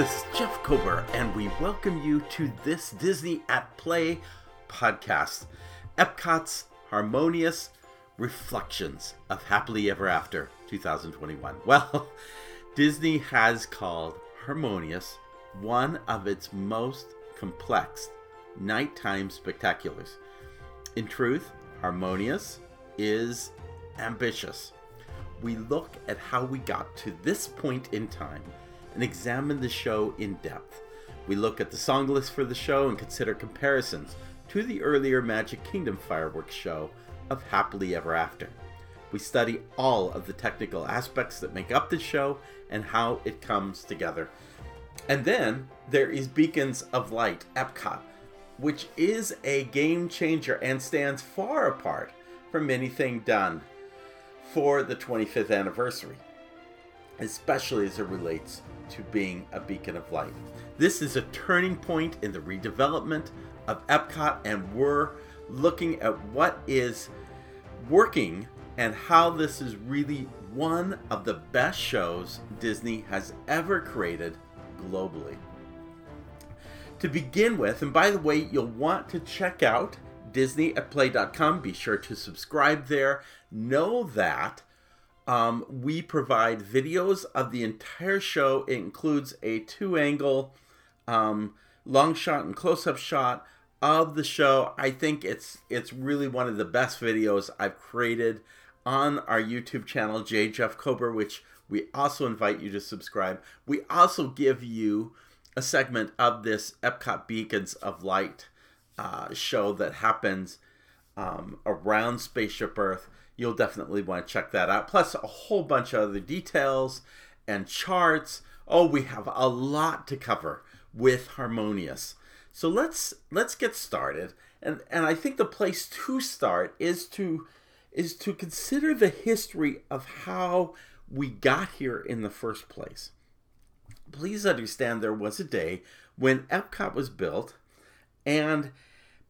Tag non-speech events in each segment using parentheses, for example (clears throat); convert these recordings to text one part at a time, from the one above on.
this is Jeff Kober, and we welcome you to this Disney at Play podcast, Epcot's Harmonious Reflections of Happily Ever After 2021. (laughs) Well, Disney has called Harmonious one of its most complex nighttime spectaculars. In truth, Harmonious is ambitious. We look at how we got to this point in time and examine the show in depth. We look at the song list for the show and consider comparisons to the earlier Magic Kingdom fireworks show of Happily Ever After. We study all of the technical aspects that make up the show and how it comes together. And then there is Beacons of Light, Epcot, which is a game changer and stands far apart from anything done for the 25th anniversary, especially as it relates to being a beacon of light. This is a turning point in the redevelopment of Epcot, and we're looking at what is working and how this is really one of the best shows Disney has ever created globally. To begin with, and by the way, you'll want to check out Disney at play.com. Be sure to subscribe there. Know that um, we provide videos of the entire show. It includes a two angle um, long shot and close up shot of the show. I think it's it's really one of the best videos I've created on our YouTube channel, J Jeff Kober, which we also invite you to subscribe. We also give you a segment of this Epcot Beacons of Light uh, show that happens um, around Spaceship Earth. You'll definitely want to check that out. Plus, a whole bunch of other details and charts. Oh, we have a lot to cover with Harmonious. So let's let's get started. And and I think the place to start is to is to consider the history of how we got here in the first place. Please understand there was a day when Epcot was built and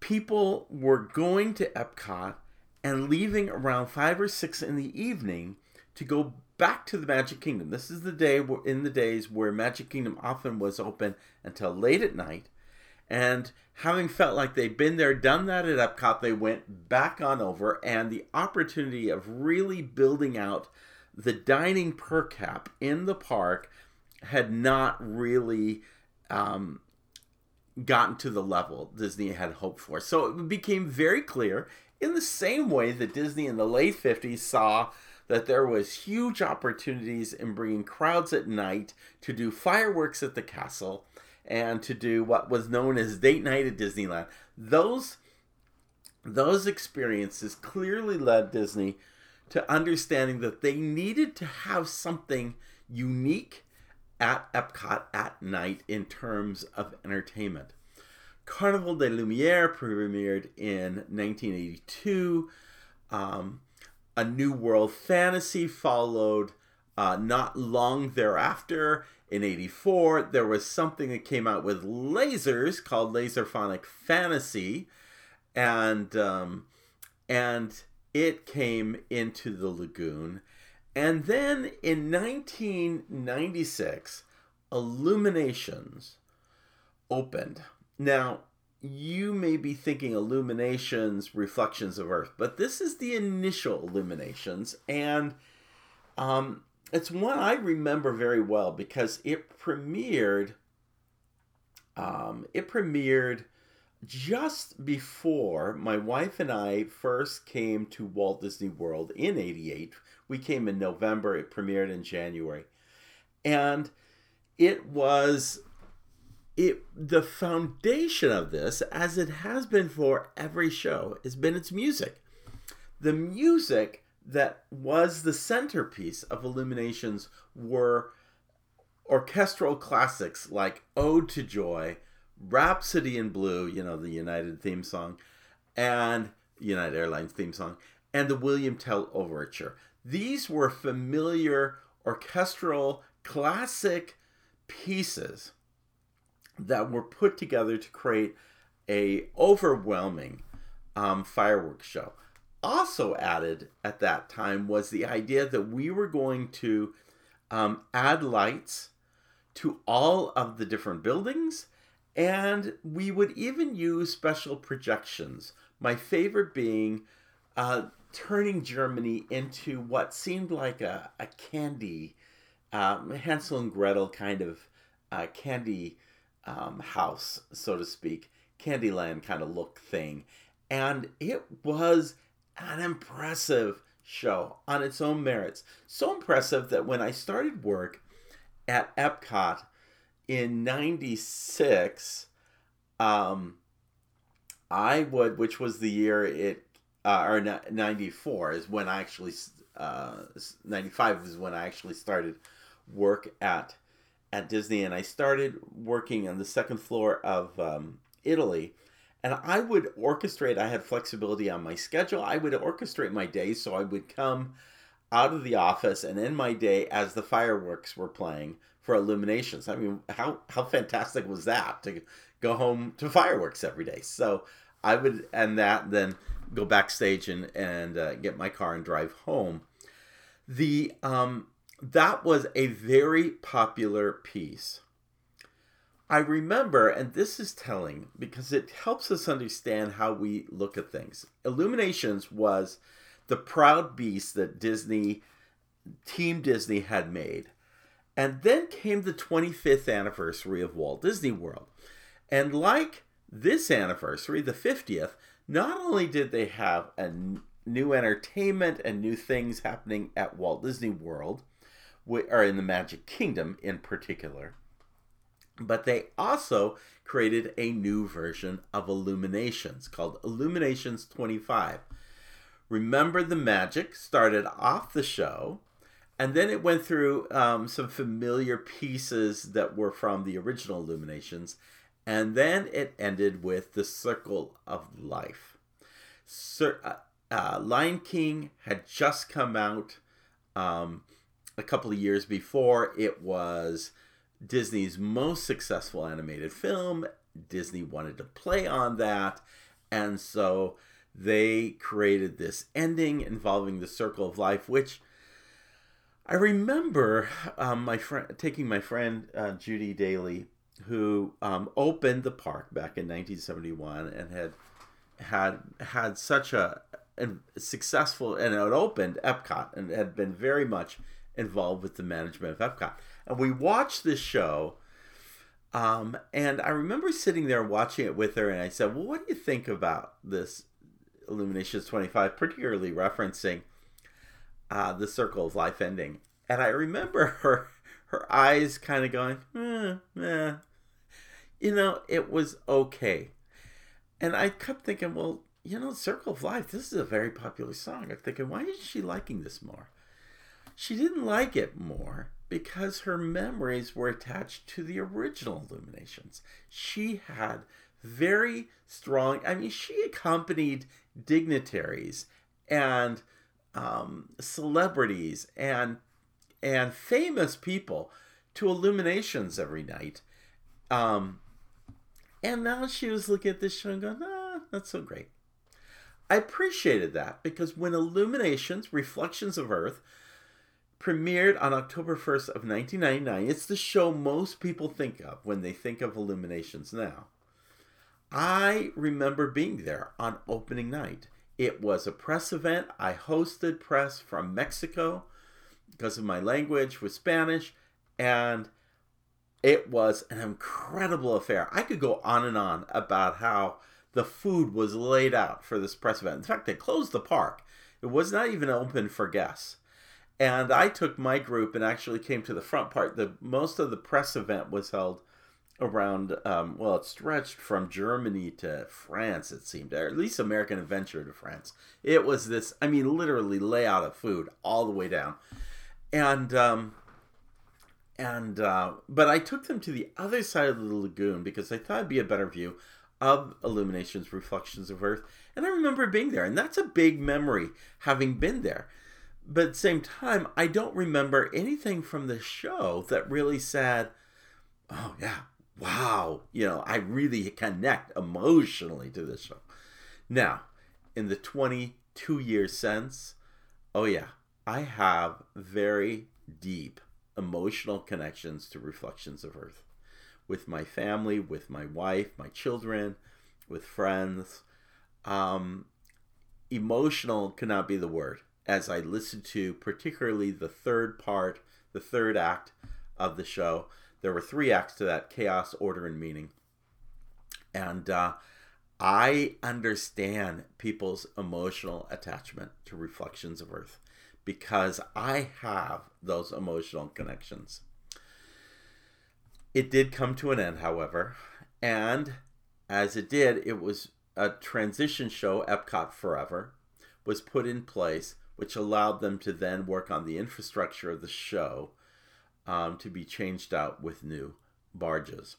people were going to Epcot and leaving around 5 or 6 in the evening to go back to the Magic Kingdom. This is the day in the days where Magic Kingdom often was open until late at night. And having felt like they'd been there, done that at Epcot, they went back on over, and the opportunity of really building out the dining per cap in the park had not really um, gotten to the level Disney had hoped for. So it became very clear, in the same way that Disney in the late 50s saw that there was huge opportunities in bringing crowds at night to do fireworks at the castle and to do what was known as date night at Disneyland. Those those experiences clearly led Disney to understanding that they needed to have something unique at Epcot at night in terms of entertainment. Carnival de Lumiere premiered in 1982. Um, a New World Fantasy followed uh, not long thereafter. In 84, there was something that came out with lasers called Laserphonic Fantasy. And, um, and it came into the lagoon. And then in 1996, Illuminations opened. Now, you may be thinking Illuminations, Reflections of Earth, but this is the initial Illuminations, and um, it's one I remember very well because it premiered. Um, it premiered just before my wife and I first came to Walt Disney World in 88. We came in November, it premiered in January. And it was it the foundation of this as it has been for every show has been its music. The music that was the centerpiece of Illuminations were orchestral classics like Ode to Joy, Rhapsody in Blue, you know, the United theme song, and United Airlines theme song, and the William Tell Overture. These were familiar orchestral classic pieces that were put together to create a overwhelming um, fireworks show. Also added at that time was the idea that we were going to um, add lights to all of the different buildings, and we would even use special projections. My favorite being uh, turning Germany into what seemed like a, a candy, um, Hansel and Gretel kind of uh, candy um, house, so to speak, Candyland kind of look thing. And it was an impressive show on its own merits. So impressive that when I started work at Epcot in 96, um, I would, which was the year it, uh, or 94 is when I actually, uh, 95 is when I actually started work at at Disney, and I started working on the second floor of um, Italy. And I would orchestrate, I had flexibility on my schedule. I would orchestrate my day so I would come out of the office and end my day as the fireworks were playing for illuminations. I mean, how, how fantastic was that to go home to fireworks every day? So I would end that, then go backstage and, and uh, get my car and drive home. The um, that was a very popular piece. I remember, and this is telling because it helps us understand how we look at things. Illuminations was the proud beast that Disney, Team Disney, had made. And then came the 25th anniversary of Walt Disney World. And like this anniversary, the 50th, not only did they have a new entertainment and new things happening at Walt Disney World, or in the Magic Kingdom in particular. But they also created a new version of Illuminations called Illuminations 25. Remember the Magic started off the show, and then it went through um, some familiar pieces that were from the original Illuminations, and then it ended with the Circle of Life. Sir, uh, uh, Lion King had just come out. Um, a couple of years before, it was Disney's most successful animated film. Disney wanted to play on that, and so they created this ending involving the Circle of Life, which I remember um, my friend taking my friend uh, Judy Daly, who um, opened the park back in 1971 and had had had such a, a successful and it opened Epcot and had been very much involved with the management of Epcot. And we watched this show. Um, and I remember sitting there watching it with her, and I said, Well, what do you think about this Illuminations 25, particularly referencing uh, the Circle of Life ending? And I remember (laughs) her her eyes kind of going, eh, eh. You know, it was okay. And I kept thinking, well, you know, Circle of Life, this is a very popular song. I'm thinking, why is she liking this more? She didn't like it more because her memories were attached to the original Illuminations. She had very strong, I mean, she accompanied dignitaries and um, celebrities and and famous people to illuminations every night. Um, and now she was looking at this show and going, ah, that's so great. I appreciated that because when Illuminations, Reflections of Earth, premiered on October 1st of 1999. It's the show most people think of when they think of Illuminations now. I remember being there on opening night. It was a press event. I hosted press from Mexico because of my language with Spanish and it was an incredible affair. I could go on and on about how the food was laid out for this press event. In fact, they closed the park. It was not even open for guests. And I took my group and actually came to the front part. The most of the press event was held around. Um, well, it stretched from Germany to France. It seemed, or at least American Adventure to France. It was this. I mean, literally layout of food all the way down, and um, and uh, but I took them to the other side of the lagoon because I thought it'd be a better view of illuminations, reflections of Earth. And I remember being there, and that's a big memory having been there but at the same time, I don't remember anything from the show that really said, oh, yeah, wow, you know, I really connect emotionally to this show. Now, in the 22 years since, oh, yeah, I have very deep emotional connections to Reflections of Earth with my family, with my wife, my children, with friends. Um, emotional cannot be the word as I listened to particularly the third part, the third act of the show. There were three acts to that chaos, order, and meaning. And uh, I understand people's emotional attachment to Reflections of Earth because I have those emotional connections. It did come to an end, however, and as it did, it was a transition show, Epcot Forever, was put in place, which allowed them to then work on the infrastructure of the show um, to be changed out with new barges.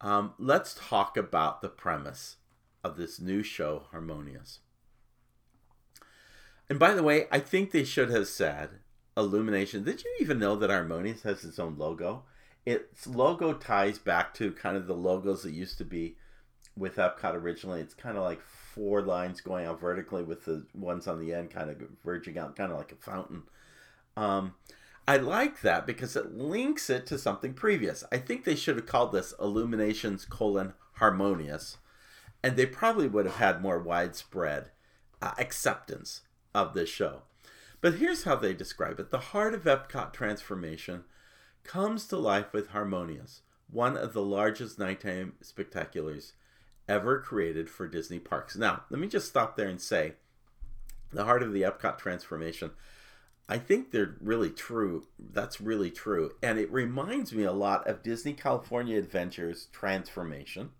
Um, let's talk about the premise of this new show, Harmonious. And by the way, I think they should have said Illumination. Did you even know that Harmonious has its own logo? Its logo ties back to kind of the logos that used to be with Epcot originally. It's kind of like four lines going out vertically with the ones on the end kind of verging out, kind of like a fountain. Um, I like that because it links it to something previous. I think they should have called this Illuminations colon Harmonious, and they probably would have had more widespread uh, acceptance of this show. But here's how they describe it The heart of Epcot transformation comes to life with Harmonious, one of the largest nighttime spectaculars ever created for Disney parks. Now, let me just stop there and say the heart of the Epcot transformation. I think they're really true. That's really true. And it reminds me a lot of Disney California Adventures transformation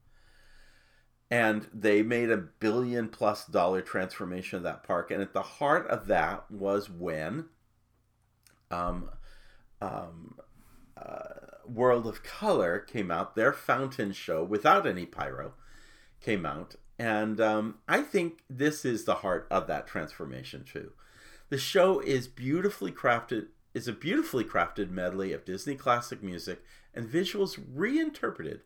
and they made a billion plus dollar transformation of that park and at the heart of that was when um, um, uh, world of color came out their fountain show without any pyro came out and um, i think this is the heart of that transformation too the show is beautifully crafted is a beautifully crafted medley of disney classic music and visuals reinterpreted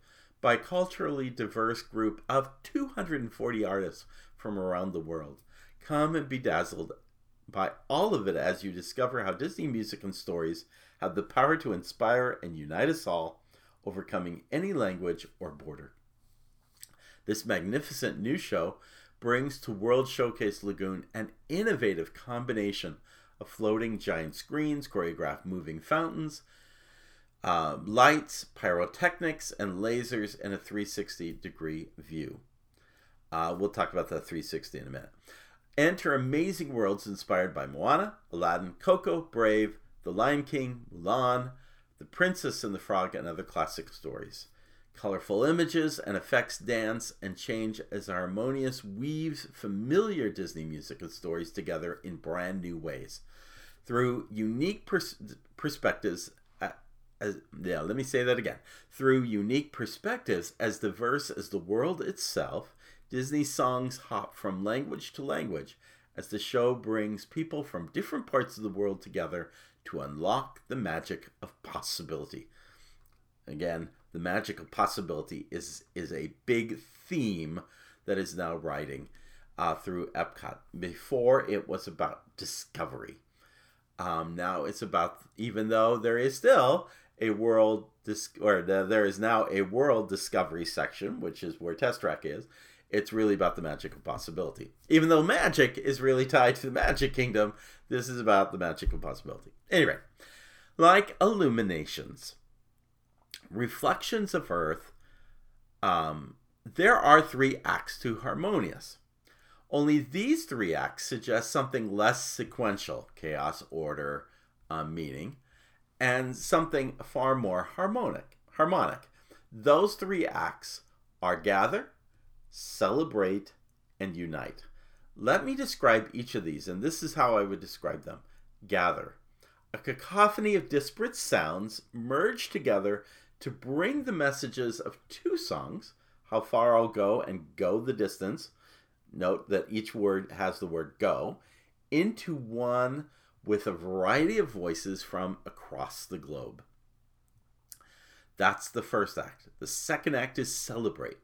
by a culturally diverse group of 240 artists from around the world. Come and be dazzled by all of it as you discover how Disney music and stories have the power to inspire and unite us all, overcoming any language or border. This magnificent new show brings to World Showcase Lagoon an innovative combination of floating giant screens, choreographed moving fountains, uh, lights, pyrotechnics, and lasers in a 360 degree view. Uh, we'll talk about that 360 in a minute. Enter amazing worlds inspired by Moana, Aladdin, Coco, Brave, The Lion King, Mulan, The Princess and the Frog, and other classic stories. Colorful images and effects dance and change as Harmonious weaves familiar Disney music and stories together in brand new ways. Through unique pers- perspectives as, yeah, let me say that again. Through unique perspectives as diverse as the world itself, Disney songs hop from language to language as the show brings people from different parts of the world together to unlock the magic of possibility. Again, the magic of possibility is is a big theme that is now riding uh, through Epcot. Before it was about discovery. Um, now it's about even though there is still a world dis- or the, there is now a world discovery section, which is where Test Track is. It's really about the magic of possibility. Even though magic is really tied to the Magic Kingdom, this is about the magic of possibility. Anyway, like Illuminations, Reflections of Earth, um, there are three acts to Harmonious. Only these three acts suggest something less sequential chaos, order, um, meaning and something far more harmonic. Harmonic. Those three acts are gather, celebrate, and unite. Let me describe each of these, and this is how I would describe them. Gather. A cacophony of disparate sounds merge together to bring the messages of two songs, How Far I'll Go and Go the Distance. Note that each word has the word go, into one with a variety of voices from across the globe. That's the first act. The second act is Celebrate,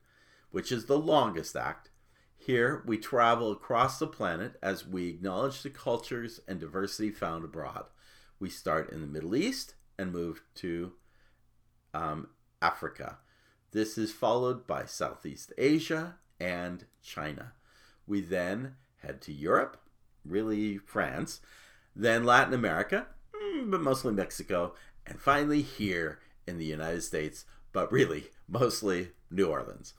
which is the longest act. Here, we travel across the planet as we acknowledge the cultures and diversity found abroad. We start in the Middle East and move to um, Africa. This is followed by Southeast Asia and China. We then head to Europe, really France, then Latin America, mm, but mostly Mexico, and finally here in the United States, but really (laughs) mostly New Orleans.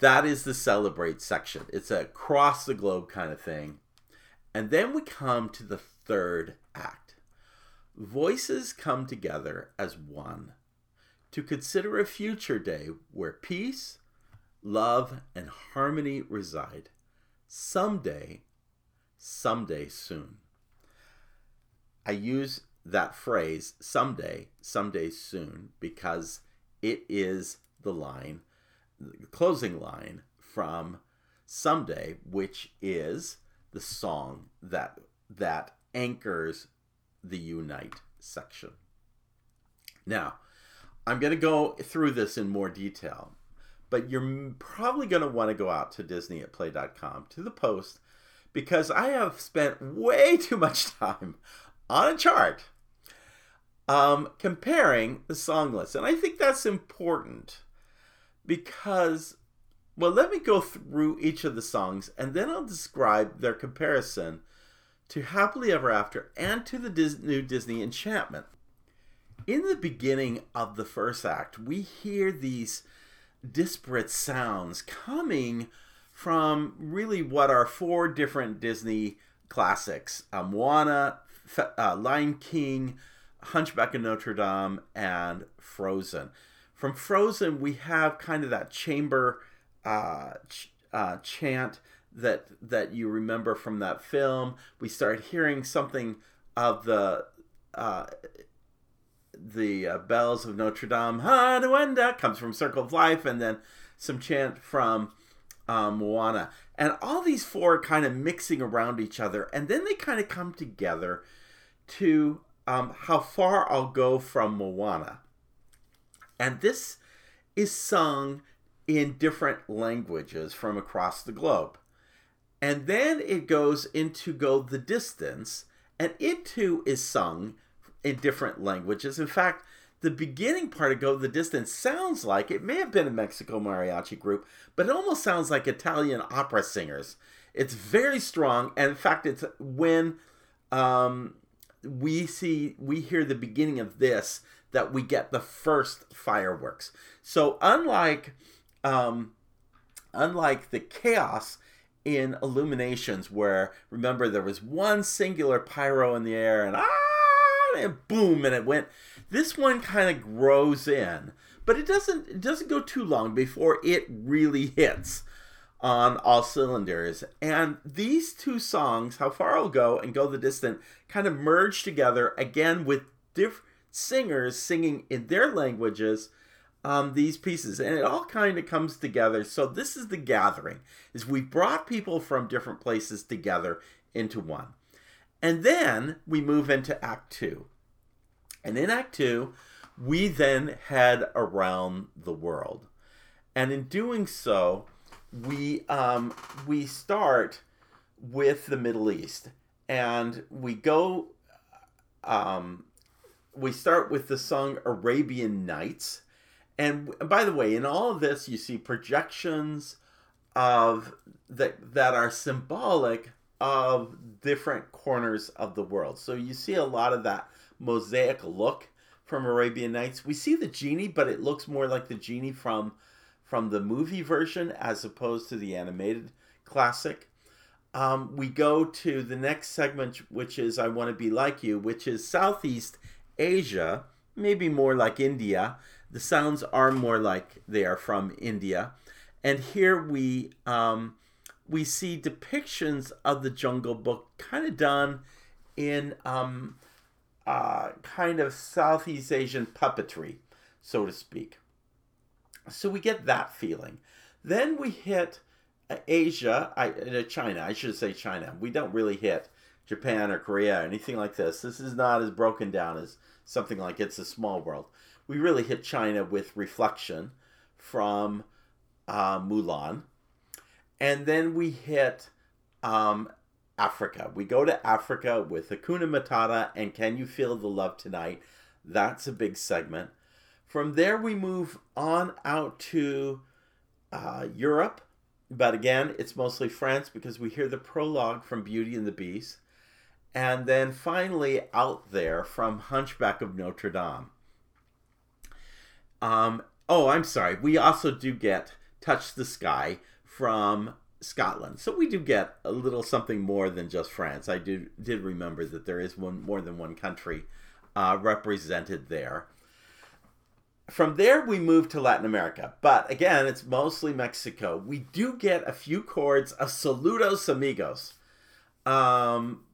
That is the celebrate section. It's a cross the globe kind of thing. And then we come to the third act. Voices come together as one to consider a future day where peace, love, and harmony reside. Someday, someday soon. I use that phrase, someday, someday soon, because it is the line, the closing line from Someday, which is the song that that anchors the Unite section. Now, I'm going to go through this in more detail, but you're probably going to want to go out to Disney at play.com to the post because I have spent way (laughs) too much time on a chart um, comparing the song list. And I think that's important because, well, let me go through each of the songs and then I'll describe their comparison to Happily Ever After and to the Dis- new Disney Enchantment. In the beginning of the first act, we hear these disparate sounds coming from really what are four different Disney classics um, Moana, uh, Lion King, Hunchback of Notre Dame, and Frozen. From Frozen, we have kind of that chamber uh, ch- uh, chant that that you remember from that film. We start hearing something of the uh, the uh, bells of Notre Dame. Hanuenda comes from Circle of Life, and then some chant from um, Moana. And all these four are kind of mixing around each other, and then they kind of come together to um, how far I'll go from Moana. And this is sung in different languages from across the globe. And then it goes into Go the Distance, and it too is sung in different languages. In fact, the beginning part of Go the Distance sounds like it may have been a Mexico mariachi group, but it almost sounds like Italian opera singers. It's very strong, and in fact, it's when um, we see we hear the beginning of this that we get the first fireworks. So unlike um, unlike the chaos in illuminations where remember there was one singular pyro in the air and ah and boom and it went this one kind of grows in but it doesn't it doesn't go too long before it really hits on all cylinders. And these two songs, How Far I'll Go and Go the Distant, kind of merge together again with different singers singing in their languages um, these pieces. And it all kind of comes together. So this is the gathering, is we brought people from different places together into one. And then we move into Act Two. And in Act Two, we then head around the world. And in doing so, we um, we start with the Middle East, and we go. Um, we start with the song Arabian Nights, and by the way, in all of this, you see projections of that that are symbolic of different corners of the world. So you see a lot of that mosaic look from Arabian Nights. We see the genie, but it looks more like the genie from from the movie version as opposed to the animated classic. Um, we go to the next segment, which is I Want to Be Like You, which is Southeast Asia, maybe more like India. The sounds are more like they are from India. And here we um, we see depictions of the Jungle Book kind of done in um, uh, kind of Southeast Asian puppetry, so to speak. So we get that feeling. Then we hit uh, Asia, I, uh, China. I should say China. We don't really hit Japan or Korea or anything like this. This is not as broken down as something like It's a Small World. We really hit China with Reflection from uh, Mulan. And then we hit um, Africa. We go to Africa with Hakuna Matata and Can You Feel the Love Tonight. That's a big segment. From there, we move on out to uh, Europe, but again, it's mostly France because we hear the prologue from Beauty and the Beast. And then finally, out there from Hunchback of Notre Dame. Um, oh, I'm sorry. We also do get Touch the Sky from Scotland. So we do get a little something more than just France. I did did remember that there is one more than one country uh, represented there. From there, we move to Latin America, but again, it's mostly Mexico. We do get a few chords of Saludos Amigos, um,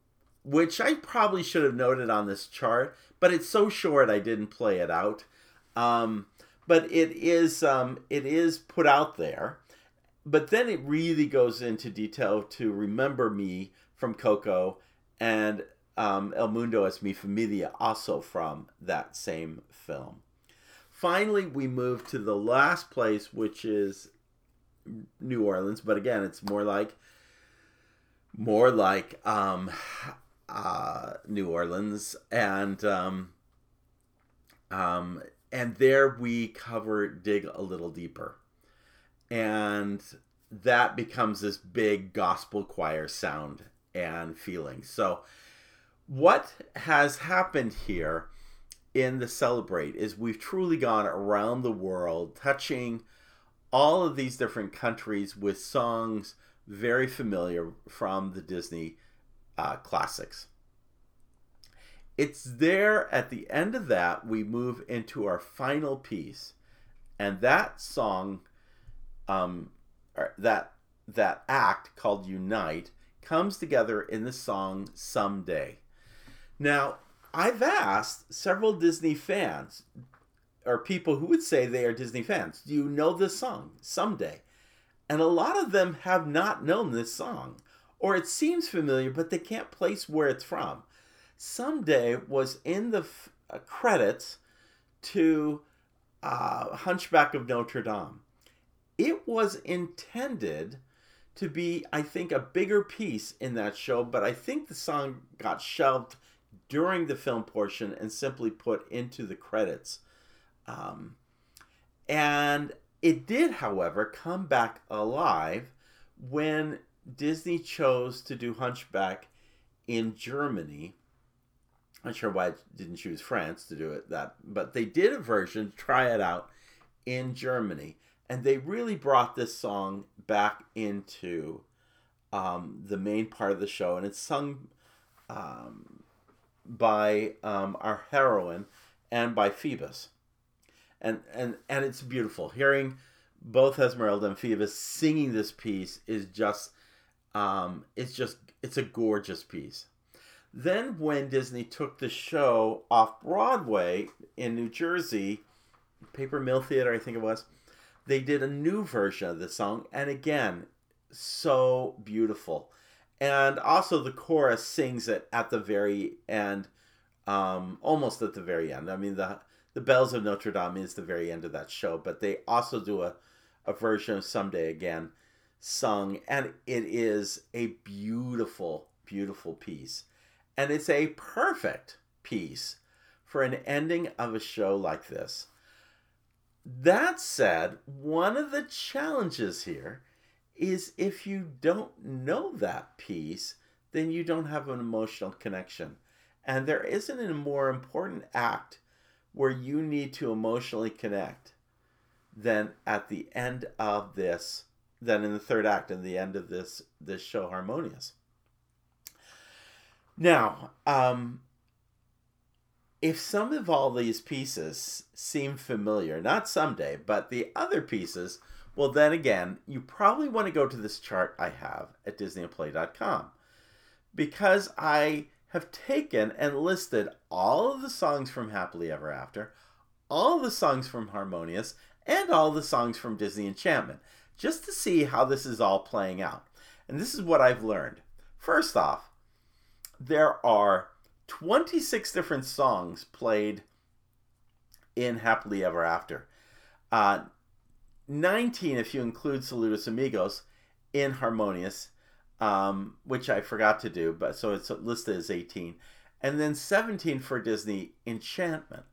which I probably should have noted on this chart, but it's so short I didn't play it out. Um, but it is um, it is put out there but then it really goes into detail to remember me from Coco and um, El Mundo es mi familia, also from that same film. Finally, we move to the last place, which is New Orleans, but again, it's more like more like um, uh, New Orleans, and um, um, and there we cover dig a little deeper and that becomes this big gospel choir sound and feeling. So, what has happened here in the Celebrate is we've truly gone around the world, touching all of these different countries with songs very familiar from the Disney uh, classics. It's there at the end of that, we move into our final piece, and that song um, that that act called Unite comes together in the song Someday. Now, I've asked several Disney fans or people who would say they are Disney fans, do you know this song Someday? And a lot of them have not known this song or it seems familiar but they can't place where it's from. Someday was in the f- uh, credits to uh, Hunchback of Notre Dame it was intended to be, I think, a bigger piece in that show, but I think the song got shelved during the film portion and simply put into the credits. Um, and it did, however, come back alive when Disney chose to do Hunchback in Germany. I'm not sure why it didn't choose France to do it that, but they did a version, try it out in Germany and they really brought this song back into um, the main part of the show, and it's sung um, by um, our heroine and by Phoebus, and and and it's beautiful. Hearing both Esmeralda and Phoebus singing this piece is just um, it's just it's a gorgeous piece. Then when Disney took the show off Broadway in New Jersey, Paper Mill Theater, I think it was they did a new version of the song, and again, so beautiful. And also, the chorus sings it at the very end, um, almost at the very end. I mean, the the Bells of Notre Dame is the very end of that show, but they also do a, a version of Someday Again sung, and it is a beautiful, beautiful piece. And it's a perfect piece for an ending of a show like this. That said, one of the challenges here is if you don't know that piece, then you don't have an emotional connection. And there isn't a more important act where you need to emotionally connect than at the end of this, than in the third act and the end of this this show harmonious. Now, um, if some of all these pieces seem familiar, not someday, but the other pieces, well, then again, you probably want to go to this chart I have at DisneyPlay.com because I have taken and listed all of the songs from Happily Ever After, all the songs from Harmonious, and all the songs from Disney Enchantment, just to see how this is all playing out. And this is what I've learned. First off, there are 26 different songs played in Happily Ever After. Uh, 19, if you include Saludos Amigos, in Harmonious, um, which I forgot to do, but so it's listed as 18. And then 17 for Disney Enchantment.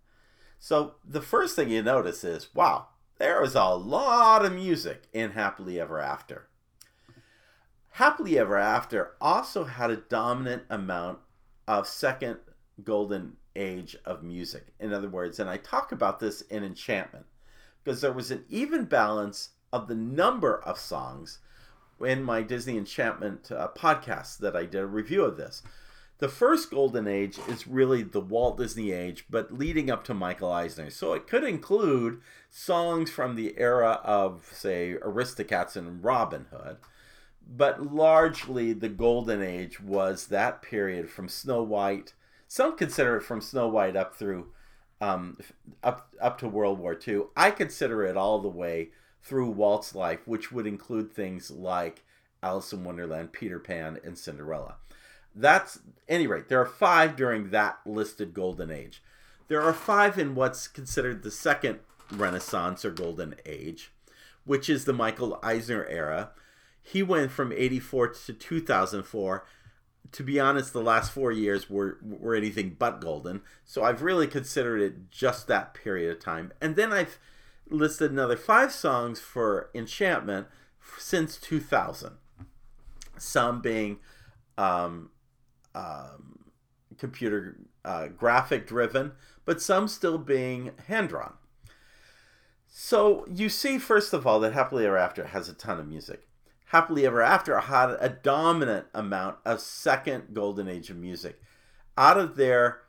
So the first thing you notice is, wow, there is a lot of music in Happily Ever After. Happily Ever After also had a dominant amount of second golden age of music. In other words, and I talk about this in Enchantment, because there was an even balance of the number of songs in my Disney Enchantment uh, podcast that I did a review of this. The first golden age is really the Walt Disney age, but leading up to Michael Eisner. So it could include songs from the era of, say, Aristocats and Robin Hood. But largely, the golden age was that period from Snow White. Some consider it from Snow White up through um, up up to World War II. I consider it all the way through Walt's life, which would include things like Alice in Wonderland, Peter Pan, and Cinderella. That's any rate. There are five during that listed golden age. There are five in what's considered the second Renaissance or golden age, which is the Michael Eisner era. He went from 84 to 2004. To be honest, the last four years were, were anything but golden. So I've really considered it just that period of time. And then I've listed another five songs for Enchantment since 2000. Some being um, um, computer uh, graphic driven, but some still being hand drawn. So you see, first of all, that Happily Ever After has a ton of music. Happily Ever After had a dominant amount of second golden age of music. Out of their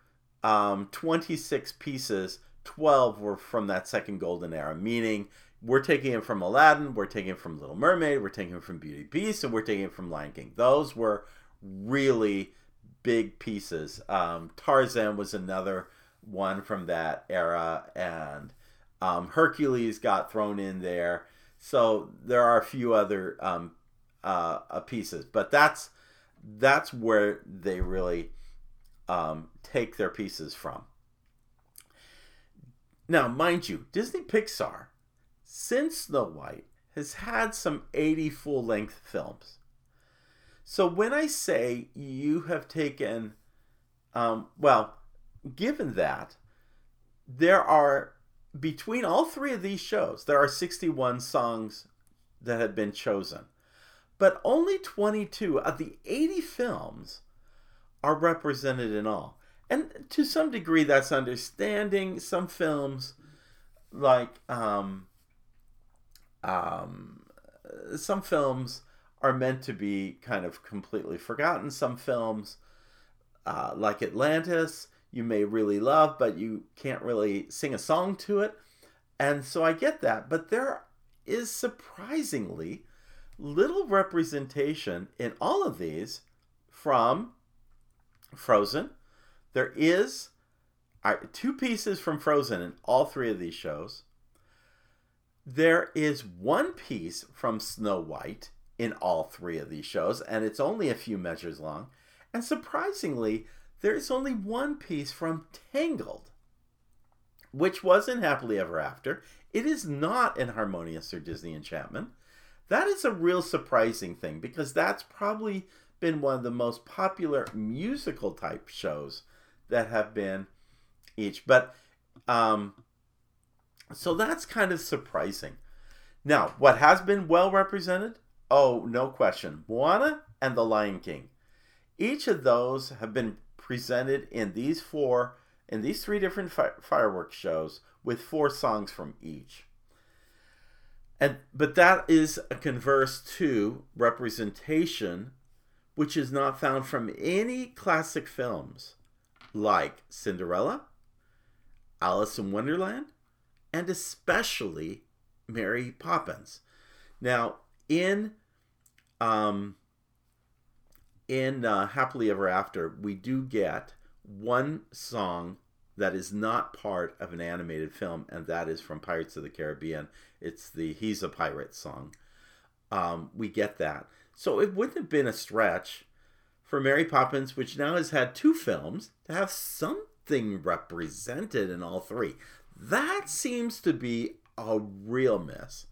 um, 26 pieces, 12 were from that second golden era, meaning we're taking it from Aladdin, we're taking it from Little Mermaid, we're taking it from Beauty Beast, and we're taking it from Lion King. Those were really big pieces. Um, Tarzan was another one from that era, and um, Hercules got thrown in there. So there are a few other um, uh, uh, pieces, but that's that's where they really um, take their pieces from. Now, mind you, Disney Pixar, since Snow White, has had some 80 full length films. So when I say you have taken, um, well, given that, there are, between all three of these shows, there are 61 songs that have been chosen. But only 22 of the 80 films are represented in all. And to some degree that's understanding. Some films like um, um, some films are meant to be kind of completely forgotten. Some films uh, like atlantis you may really love but you can't really sing a song to it and so i get that but there is surprisingly little representation in all of these from frozen there is two pieces from Frozen in all three of these shows. There is one piece from Snow White in all three of these shows, and it's only a few measures long. And surprisingly, there is only one piece from Tangled, which was in Happily Ever After. It is not in Harmonious or Disney Enchantment. That is a real surprising thing because that's probably been one of the most popular musical type shows that have been each. But um, so that's kind of surprising. Now, what has been well represented? Oh, no question. Moana and The Lion King. Each of those have been presented in these four, in these three different fi- fireworks shows with four songs from each. And but that is a converse to representation, which is not found from any classic films like Cinderella, Alice in Wonderland, and especially Mary Poppins. Now, in um, in uh, Happily Ever After, we do get one song that is not part of an animated film, and that is from Pirates of the Caribbean. It's the He's a Pirate song. Um, we get that. So it wouldn't have been a stretch for Mary Poppins, which now has had two films, to have something represented in all three. That seems to be a real miss.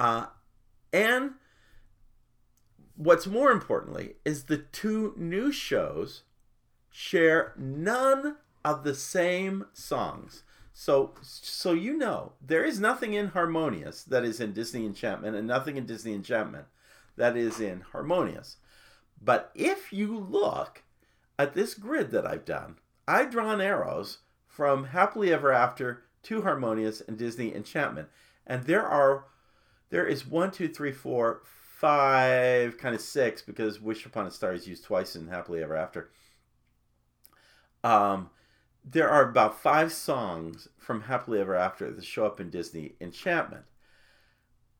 Uh, and what's more importantly is the two new shows share none of the same songs. So, so you know, there is nothing in Harmonious that is in Disney Enchantment, and nothing in Disney Enchantment that is in Harmonious. But if you look at this grid that I've done, I've drawn arrows from Happily Ever After to Harmonious and Disney Enchantment, and there are, there is one, two, three, four, five, kind of six, because Wish Upon a Star is used twice in Happily Ever After. Um, there are about five songs from Happily Ever After that show up in Disney Enchantment.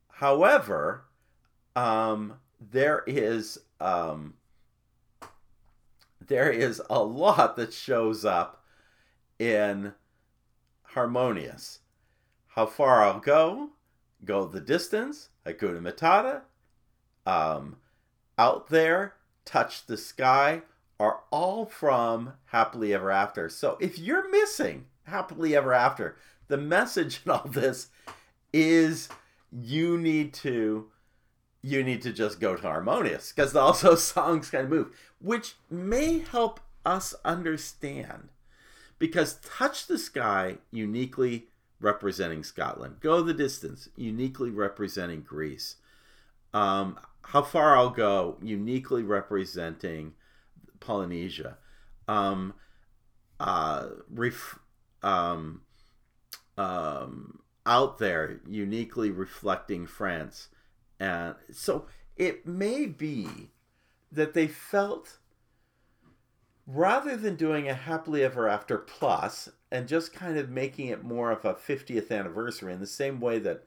However, um, there is um, there is a lot that shows up in Harmonious. How far I'll go, go the distance, Hakuna Matata, um, out there, touch the sky, are all from Happily Ever After. So if you're missing Happily Ever After, the message in all this is you need to you need to just go to harmonious because also (laughs) songs kind of move which may help us understand because touch the sky uniquely representing scotland go the distance uniquely representing greece um, how far i'll go uniquely representing Polynesia. Um, uh, ref, um, um, out there, uniquely reflecting France. And so it may be that they felt rather than doing a happily ever after plus and just kind of making it more of a 50th anniversary in the same way that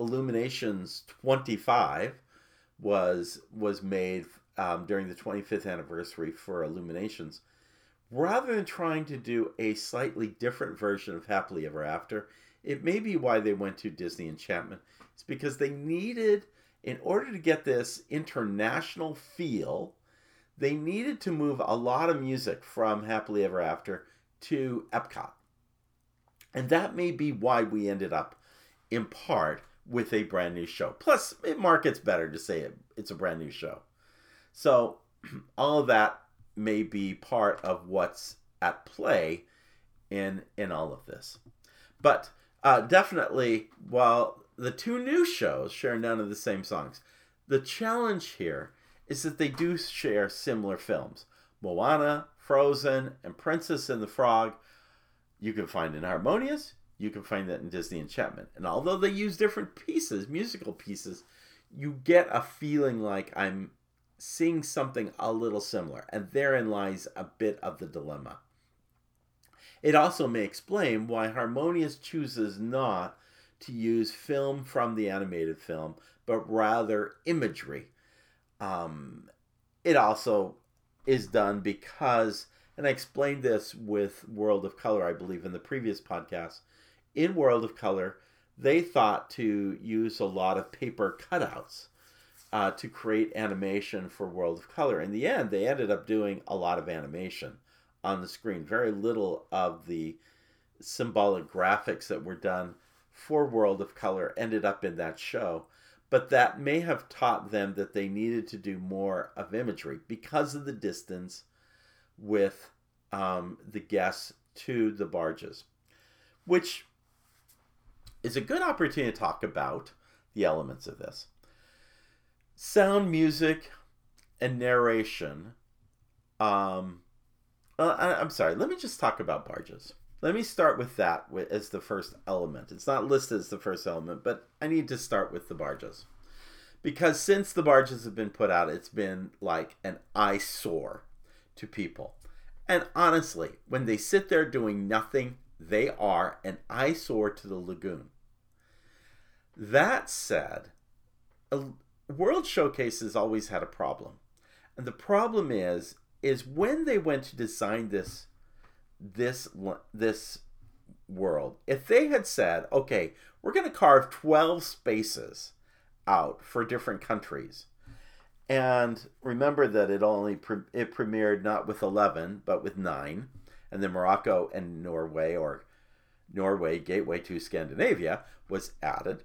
illuminations 25 was was made um, during the 25th anniversary for Illuminations, rather than trying to do a slightly different version of Happily Ever After, it may be why they went to Disney Enchantment. It's because they needed, in order to get this international feel, they needed to move a lot of music from Happily Ever After to Epcot. And that may be why we ended up, in part, with a brand new show. Plus, it markets better to say it, it's a brand new show. So (clears throat) all of that may be part of what's at play in in all of this. But uh, definitely, while the two new shows share none of the same songs, the challenge here is that they do share similar films. Moana, Frozen, and Princess and the Frog you can find in Harmonious, you can find that in Disney Enchantment. And although they use different pieces, musical pieces, you get a feeling like I'm seeing something a little similar, and therein lies a bit of the dilemma. It also may explain why Harmonious chooses not to use film from the animated film, but rather imagery. Um, it also is done because, and I explained this with World of Color, I believe, in the previous podcast. In World of Color, they thought to use a lot of paper cutouts uh, to create animation for World of Color. In the end, they ended up doing a lot of animation on the screen. Very little of the symbolic graphics that were done for World of Color ended up in that show. But that may have taught them that they needed to do more of imagery because of the distance with um, the guests to the barges, which is a good opportunity to talk about the elements of this. Sound music and narration um uh, I, i'm sorry let me just talk about barges. Let me start with that as the first element. It's not listed as the first element but i need to start with the barges. Because since the barges have been put out it's been like an eyesore to people. And honestly when they sit there doing nothing they are an eyesore to the lagoon that said World Showcases always had a problem. And the problem is is when they went to design this this this world, if they had said, "Okay, we're going to carve 12 spaces out for different countries." And remember that it only pre- it premiered not with 11, but with 9, and then Morocco and Norway or Norway Gateway to Scandinavia was added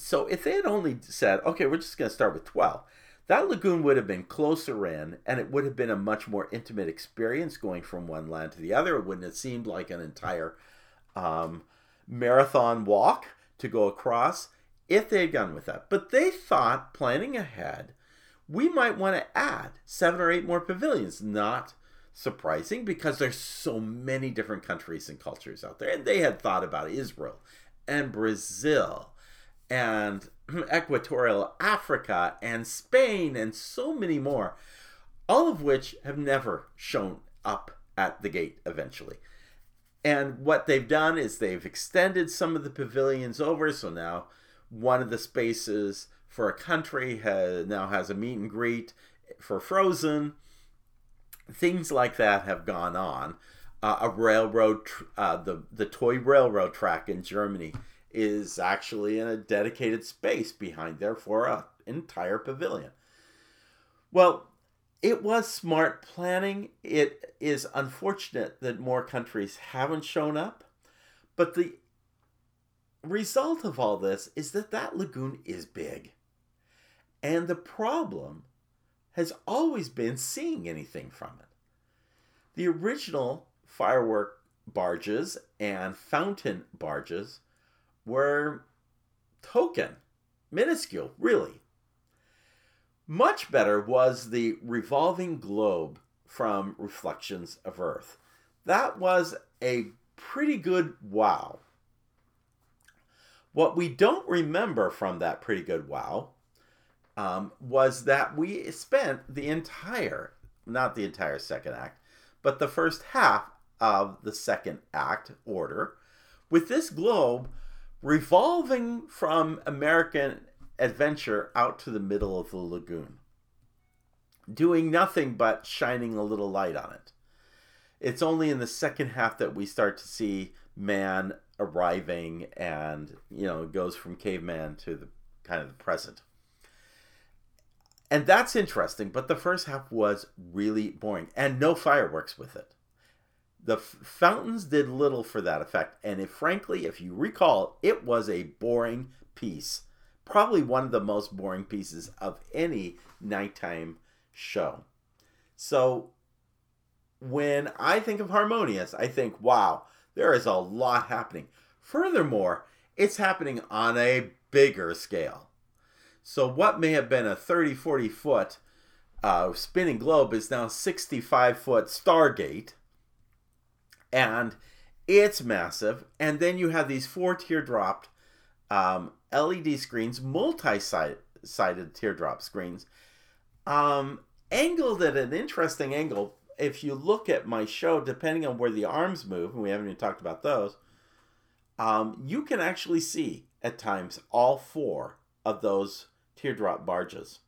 so if they had only said, okay, we're just going to start with 12, that lagoon would have been closer in and it would have been a much more intimate experience going from one land to the other. It wouldn't have seemed like an entire um, marathon walk to go across if they had gone with that. But they thought, planning ahead, we might want to add seven or eight more pavilions. Not surprising because there's so many different countries and cultures out there. And they had thought about Israel and Brazil and (clears throat) Equatorial Africa and Spain and so many more, all of which have never shown up at the gate eventually. And what they've done is they've extended some of the pavilions over, so now one of the spaces for a country has, now has a meet and greet for Frozen. Things like that have gone on. Uh, a railroad, tr- uh, the the toy railroad track in Germany is actually in a dedicated space behind there for an uh, entire pavilion. Well, it was smart planning. It is unfortunate that more countries haven't shown up, but the result of all this is that that lagoon is big. And the problem has always been seeing anything from it. The original firework barges and fountain barges were token, minuscule, really. Much better was the revolving globe from Reflections of Earth. That was a pretty good wow. What we don't remember from that pretty good wow um, was that we spent the entire, not the entire second act, but the first half of the second act order with this globe revolving from American adventure out to the middle of the lagoon, doing nothing but shining a little light on it. It's only in the second half that we start to see man arriving and, you know, goes from caveman to the kind of the present. And that's interesting, but the first half was really boring and no fireworks with it. The f- fountains did little for that effect, and if frankly, if you recall, it was a boring piece. Probably one of the most boring pieces of any nighttime show. So when I think of Harmonious, I think, wow, there is a lot happening. Furthermore, it's happening on a bigger scale. So what may have been a 30, 40 foot uh, spinning globe is now 65 foot Stargate and it's massive. And then you have these four teardrop um, LED screens, multi-sided teardrop screens, um, angled at an interesting angle. If you look at my show, depending on where the arms move, and we haven't even talked about those, um, you can actually see at times all four of those teardrop barges.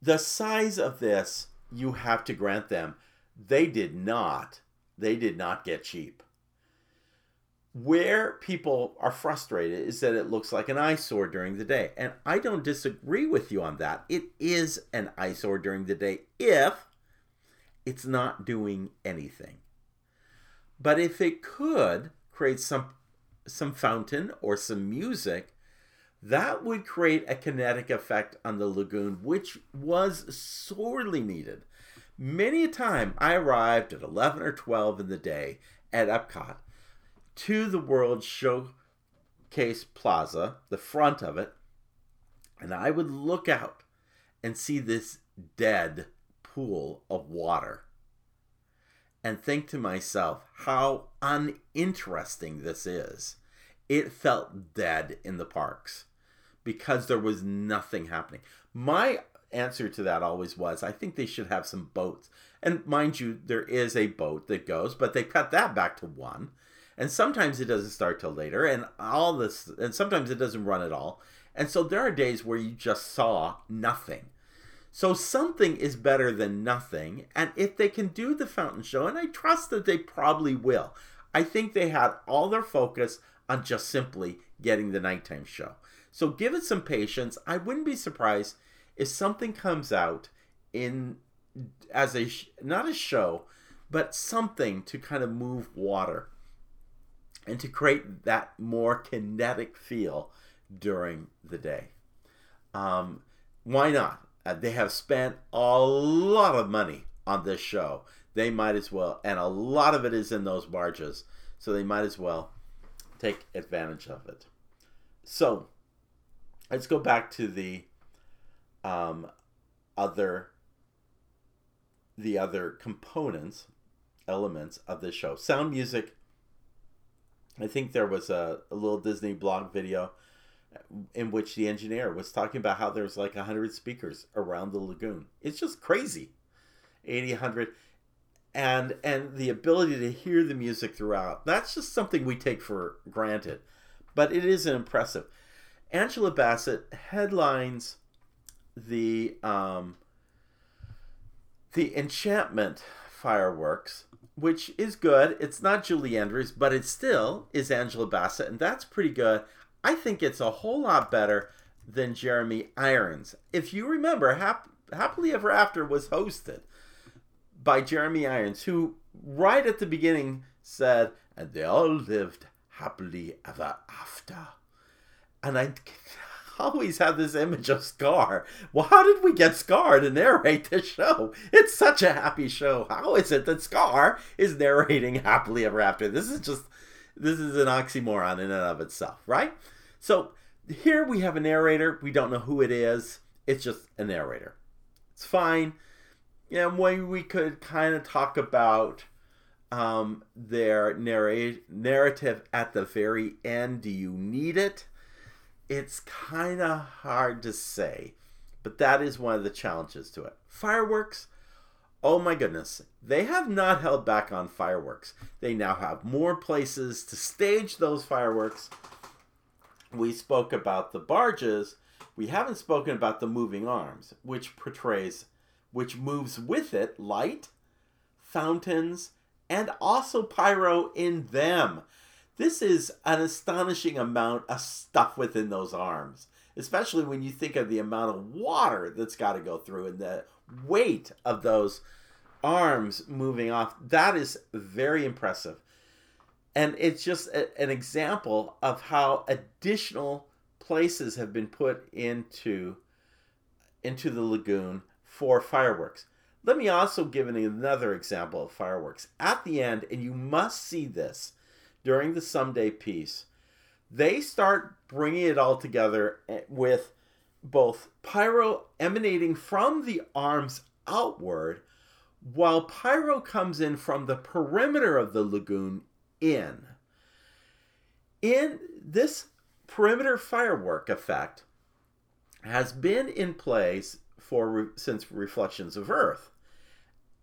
The size of this, you have to grant them, they did not they did not get cheap. Where people are frustrated is that it looks like an eyesore during the day. And I don't disagree with you on that. It is an eyesore during the day if it's not doing anything. But if it could create some some fountain or some music, that would create a kinetic effect on the lagoon, which was sorely needed. Many a time I arrived at 11 or 12 in the day at Epcot to the World Showcase Plaza, the front of it, and I would look out and see this dead pool of water and think to myself how uninteresting this is. It felt dead in the parks because there was nothing happening. My answer to that always was I think they should have some boats. And mind you, there is a boat that goes, but they cut that back to one. And sometimes it doesn't start till later, and all this, and sometimes it doesn't run at all. And so there are days where you just saw nothing. So something is better than nothing. And if they can do the fountain show, and I trust that they probably will, I think they had all their focus on just simply getting the nighttime show. So give it some patience. I wouldn't be surprised if something comes out in as a not a show but something to kind of move water and to create that more kinetic feel during the day um, why not? Uh, they have spent a lot of money on this show. They might as well, and a lot of it is in those barges, so they might as well take advantage of it. So, let's go back to the um, other the other components, elements of the show. Sound music. I think there was a, a little Disney blog video in which the engineer was talking about how there's like 100 speakers around the lagoon. It's just crazy. 80, 100 and and the ability to hear the music throughout. That's just something we take for granted. But it is impressive. Angela Bassett headlines the um, the enchantment fireworks which is good it's not julie andrews but it still is angela bassett and that's pretty good I think it's a whole lot better than Jeremy Irons. If you remember, Hap- Happily Ever After was hosted by Jeremy Irons, who right at the beginning said, and they all lived happily ever after. And I always have this image of Scar. Well, how did we get Scar to narrate this show? It's such a happy show. How is it that Scar is narrating happily ever after? This is just this is an oxymoron in and of itself, right? So here we have a narrator. We don't know who it is. It's just a narrator. It's fine. And when we could kind of talk about um, their narrative at the very end. Do you need it? It's kind of hard to say, but that is one of the challenges to it. Fireworks oh my goodness, they have not held back on fireworks. They now have more places to stage those fireworks. We spoke about the barges. We haven't spoken about the moving arms, which portrays, which moves with it light, fountains, and also pyro in them. This is an astonishing amount of stuff within those arms, especially when you think of the amount of water that's got to go through and the weight of those arms moving off. That is very impressive. And it's just a, an example of how additional places have been put into into the lagoon for fireworks. Let me also give another example of fireworks. At the end, and you must see this during the someday piece, they start bringing it all together eh, with both pyro emanating from the arms outward while pyro comes in from the perimeter of the lagoon in. In this perimeter firework effect has been in place for since reflections of earth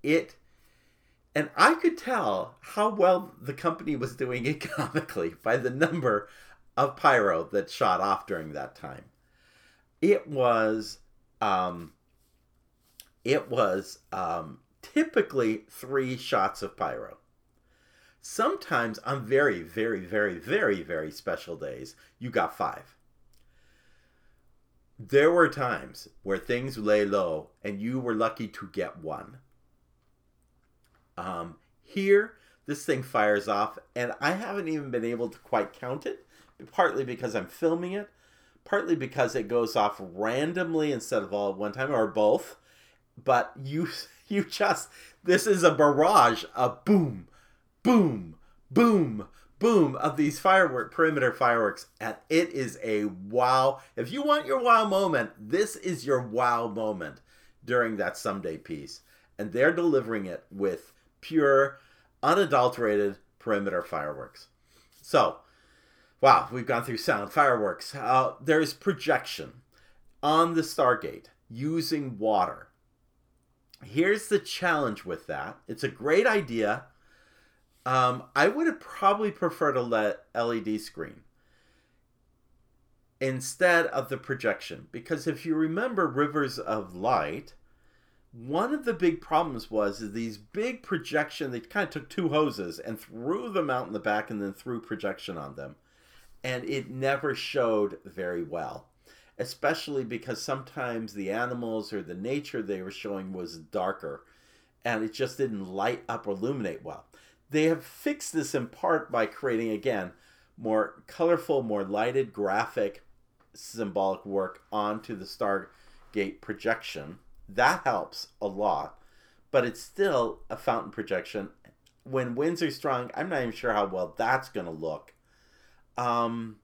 it and i could tell how well the company was doing (laughs) economically by the number of pyro that shot off during that time it was um it was um typically three shots of pyro. Sometimes on very, very, very, very, very special days, you got five. There were times where things lay low and you were lucky to get one. Um, here, this thing fires off, and I haven't even been able to quite count it, partly because I'm filming it, partly because it goes off randomly instead of all at one time, or both. But you (laughs) you just this is a barrage of boom, boom, boom, boom of these firework perimeter fireworks, and it is a wow. If you want your wow moment, this is your wow moment during that someday piece, and they're delivering it with pure, unadulterated perimeter fireworks. So, wow, we've gone through sound, fireworks. Uh, there's projection on the Stargate using water here's the challenge with that. It's a great idea. Um, I would have probably preferred a LED screen instead of the projection because if you remember Rivers of Light, one of the big problems was is these big projection. They kind of took two hoses and threw them out in the back and then threw projection on them, and it never showed very well especially because sometimes the animals or the nature they were showing was darker and it just didn't light up or illuminate well. They have fixed this in part by creating, again, more colorful, more lighted graphic symbolic work onto the Stargate projection. That helps a lot, but it's still a fountain projection. When winds are strong, I'm not even sure how well that's going to look. Um,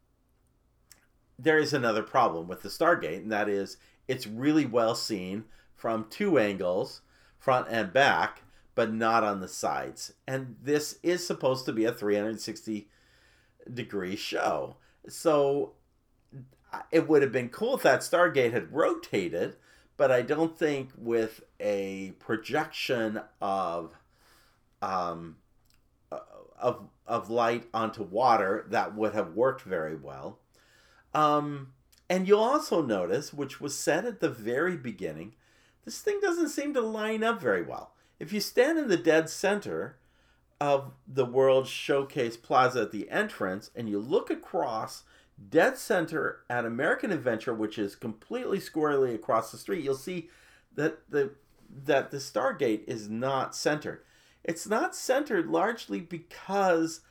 there is another problem with the Stargate, and that is it's really well seen from two angles, front and back, but not on the sides. And this is supposed to be a 360 degree show. So it would have been cool if that Stargate had rotated, but I don't think with a projection of um, of of light onto water that would have worked very well. Um, and you'll also notice, which was said at the very beginning, this thing doesn't seem to line up very well. If you stand in the dead center of the World Showcase Plaza at the entrance and you look across dead center at American Adventure, which is completely squarely across the street, you'll see that the that the Stargate is not centered. It's not centered largely because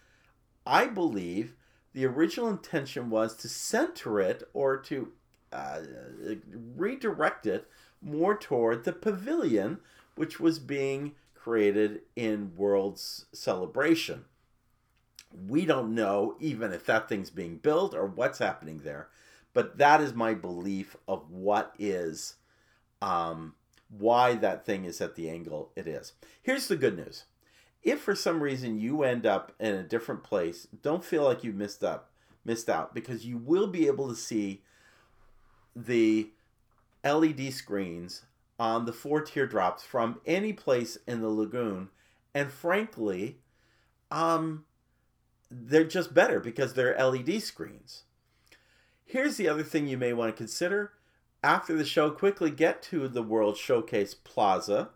I believe the original intention was to center it or to uh, redirect it more toward the pavilion, which was being created in World's Celebration we don't know even if that thing's being built or what's happening there but that is my belief of what is um, why that thing is at the angle it is. Here's the good news. If for some reason you end up in a different place don't feel like you missed up missed out because you will be able to see the led screens on the four teardrops from any place in the lagoon. And frankly um they're just better because they're LED screens. Here's the other thing you may want to consider. After the show, quickly get to the World Showcase Plaza.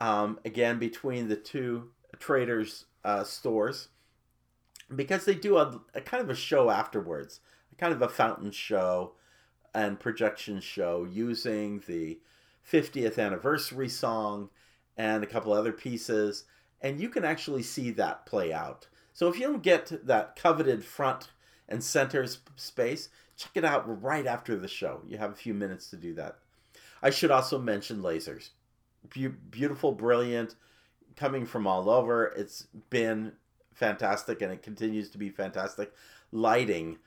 Um, again, between the two traders' uh, stores, because they do a, a, kind of a show afterwards, a kind of a fountain show and projection show using the 50th anniversary song and a couple other pieces, and you can actually see that play out. So if you don't get that coveted front and center space, check it out right after the show. You have a few minutes to do that. I should also mention lasers. Be- beautiful, brilliant, coming from all over. It's been fantastic and it continues to be fantastic. Lighting,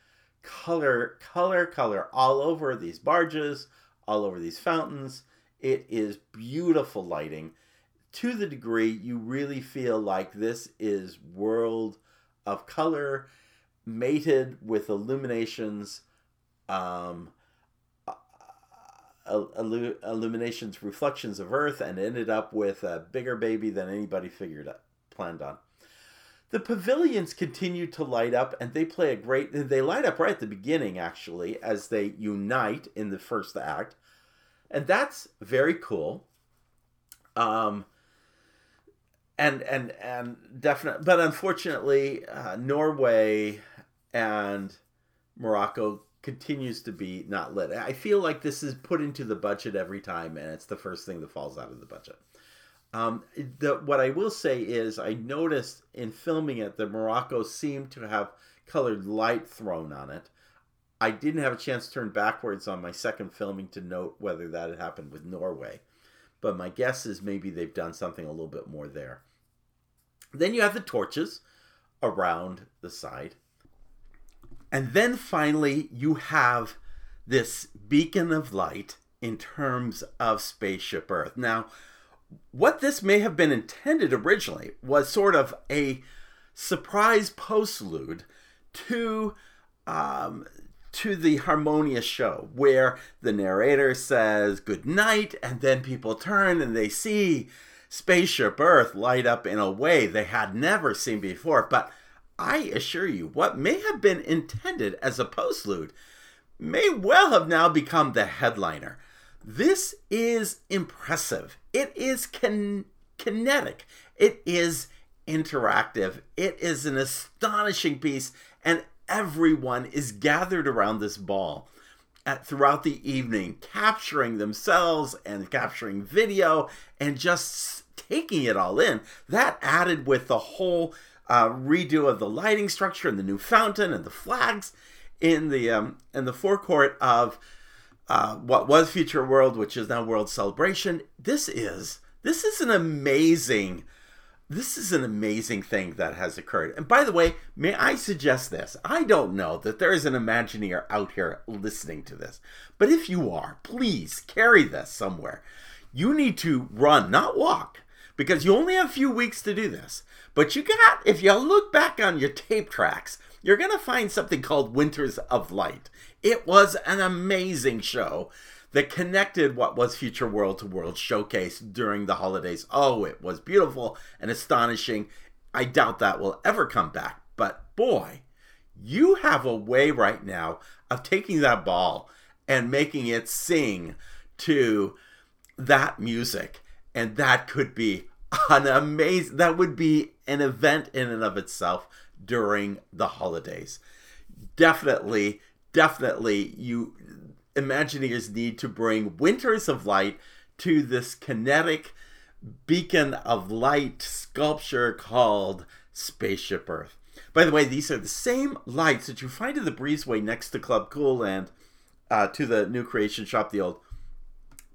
color, color, color all over these barges, all over these fountains. It is beautiful lighting to the degree you really feel like this is world of color mated with illuminations um, illuminations reflections of earth and ended up with a bigger baby than anybody figured out, planned on. The pavilions continue to light up and they play a great they light up right at the beginning actually as they unite in the first act. And that's very cool. Um, and and and definitely, but unfortunately, uh, Norway and Morocco continues to be not lit. I feel like this is put into the budget every time, and it's the first thing that falls out of the budget. Um, the, what I will say is, I noticed in filming it that Morocco seemed to have colored light thrown on it. I didn't have a chance to turn backwards on my second filming to note whether that had happened with Norway, but my guess is maybe they've done something a little bit more there. Then you have the torches around the side. And then finally, you have this beacon of light in terms of Spaceship Earth. Now, what this may have been intended originally was sort of a surprise postlude to um, to the harmonious show where the narrator says good night and then people turn and they see spaceship Earth light up in a way they had never seen before. But I assure you, what may have been intended as a postlude may well have now become the headliner. This is impressive. It is kin- kinetic. It is interactive. It is an astonishing piece, and everyone is gathered around this ball at, throughout the evening, capturing themselves and capturing video and just taking it all in. That added with the whole uh, redo of the lighting structure and the new fountain and the flags in the um, in the forecourt of uh, what was Future World, which is now World Celebration. This is this is an amazing this is an amazing thing that has occurred. And by the way, may I suggest this? I don't know that there is an Imagineer out here listening to this, but if you are, please carry this somewhere. You need to run, not walk, because you only have a few weeks to do this. But you got, if you look back on your tape tracks, you're going to find something called Winters of Light. It was an amazing show that connected what was Future World to World Showcase during the holidays. Oh, it was beautiful and astonishing. I doubt that will ever come back. But boy, you have a way right now of taking that ball and making it sing to that music. And that could be an amazing, that would be an event in and of itself during the holidays. Definitely, definitely, you Imagineers need to bring Winters of Light to this kinetic beacon of light sculpture called Spaceship Earth. By the way, these are the same lights that you find in the breezeway next to Club Cool and uh, to the new creation shop, the old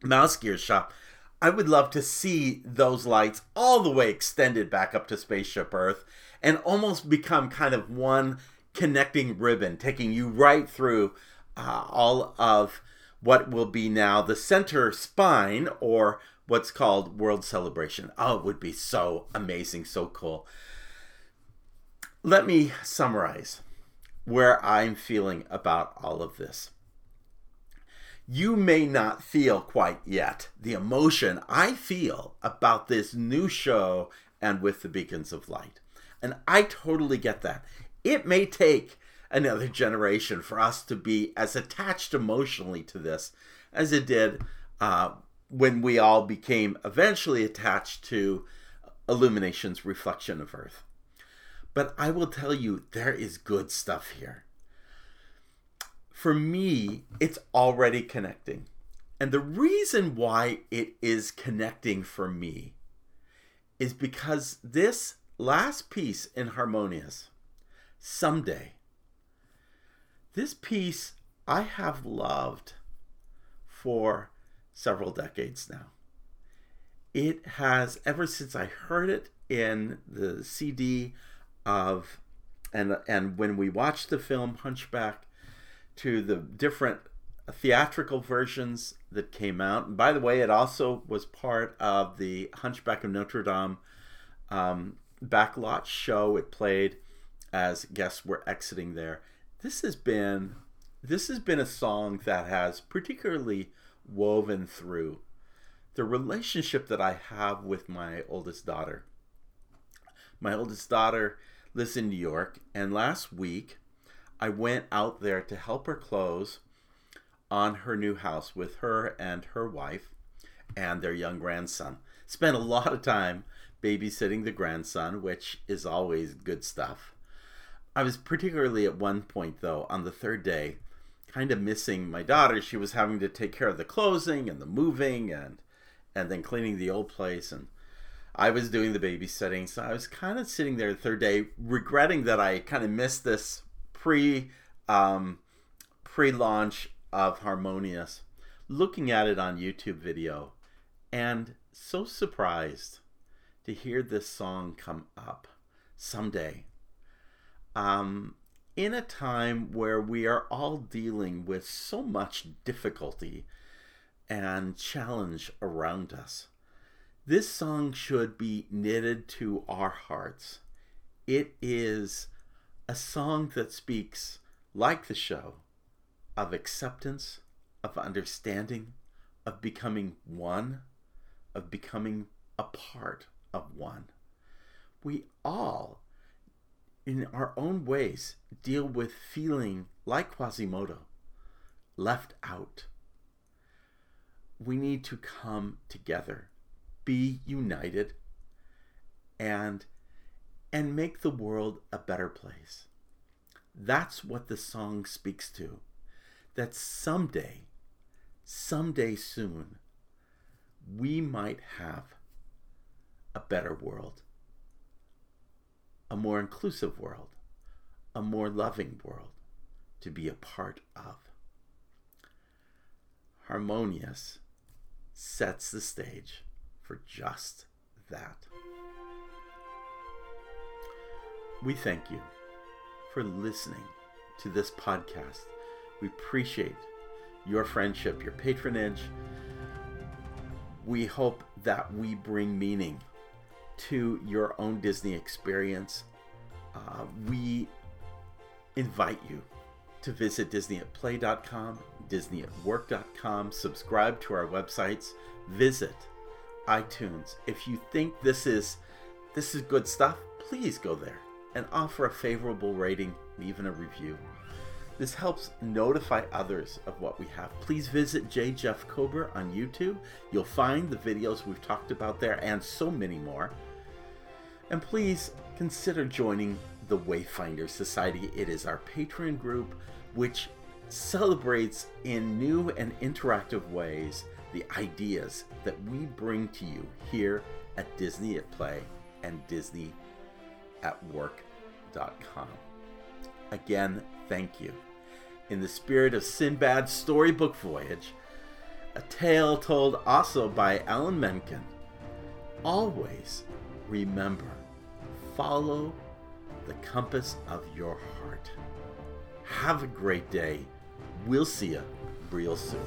Mouse Gear shop. I would love to see those lights all the way extended back up to Spaceship Earth and almost become kind of one connecting ribbon, taking you right through uh, all of what will be now the center spine or what's called World Celebration. Oh, it would be so amazing, so cool. Let me summarize where I'm feeling about all of this. You may not feel quite yet the emotion I feel about this new show and with the beacons of light. And I totally get that. It may take another generation for us to be as attached emotionally to this as it did uh, when we all became eventually attached to Illumination's reflection of Earth. But I will tell you, there is good stuff here. For me, it's already connecting. And the reason why it is connecting for me is because this last piece in Harmonious, someday, this piece I have loved for several decades now. It has, ever since I heard it in the CD of, and, and when we watched the film Hunchback, to the different theatrical versions that came out. And by the way, it also was part of the Hunchback of Notre Dame um, backlot show. It played as guests were exiting there this has been this has been a song that has particularly woven through the relationship that I have with my oldest daughter. My oldest daughter lives in New York, and last week I went out there to help her close on her new house with her and her wife and their young grandson. Spent a lot of time babysitting the grandson, which is always good stuff. I was particularly at one point though on the third day kind of missing my daughter. She was having to take care of the closing and the moving and and then cleaning the old place and I was doing the babysitting. So I was kind of sitting there the third day regretting that I kind of missed this pre um, pre-launch of Harmonious looking at it on YouTube video and so surprised to hear this song come up someday um, in a time where we are all dealing with so much difficulty and challenge around us. This song should be knitted to our hearts. It is a song that speaks, like the show, of acceptance, of understanding, of becoming one, of becoming a part of one. We all in our own ways, deal with feeling like Quasimodo, left out. We need to come together, be united, and and make the world a better place. That's what the song speaks to. That someday, someday soon, we might have a better world a more inclusive world, a more loving world to be a part of. Harmonious sets the stage for just that. We thank you for listening to this podcast. We appreciate your friendship, your patronage. We hope that we bring meaning to your own Disney experience. Uh, we invite you to visit disneyatplay.com, disneyatwork.com, subscribe to our websites, visit iTunes. If you think this is this is good stuff, please go there and offer a favorable rating, even a review. This helps notify others of what we have. Please visit J. Jeff Kober on YouTube. You'll find the videos we've talked about there and so many more. And please consider joining the Wayfinder Society. It is our Patreon group which celebrates in new and interactive ways the ideas that we bring to you here at Disney at Play and Disney at Work.com. Again, thank you. In the spirit of Sindbad's storybook voyage, a tale told also by Alan Menken, always remember follow the compass of your heart. Have a great day. We'll see you real soon.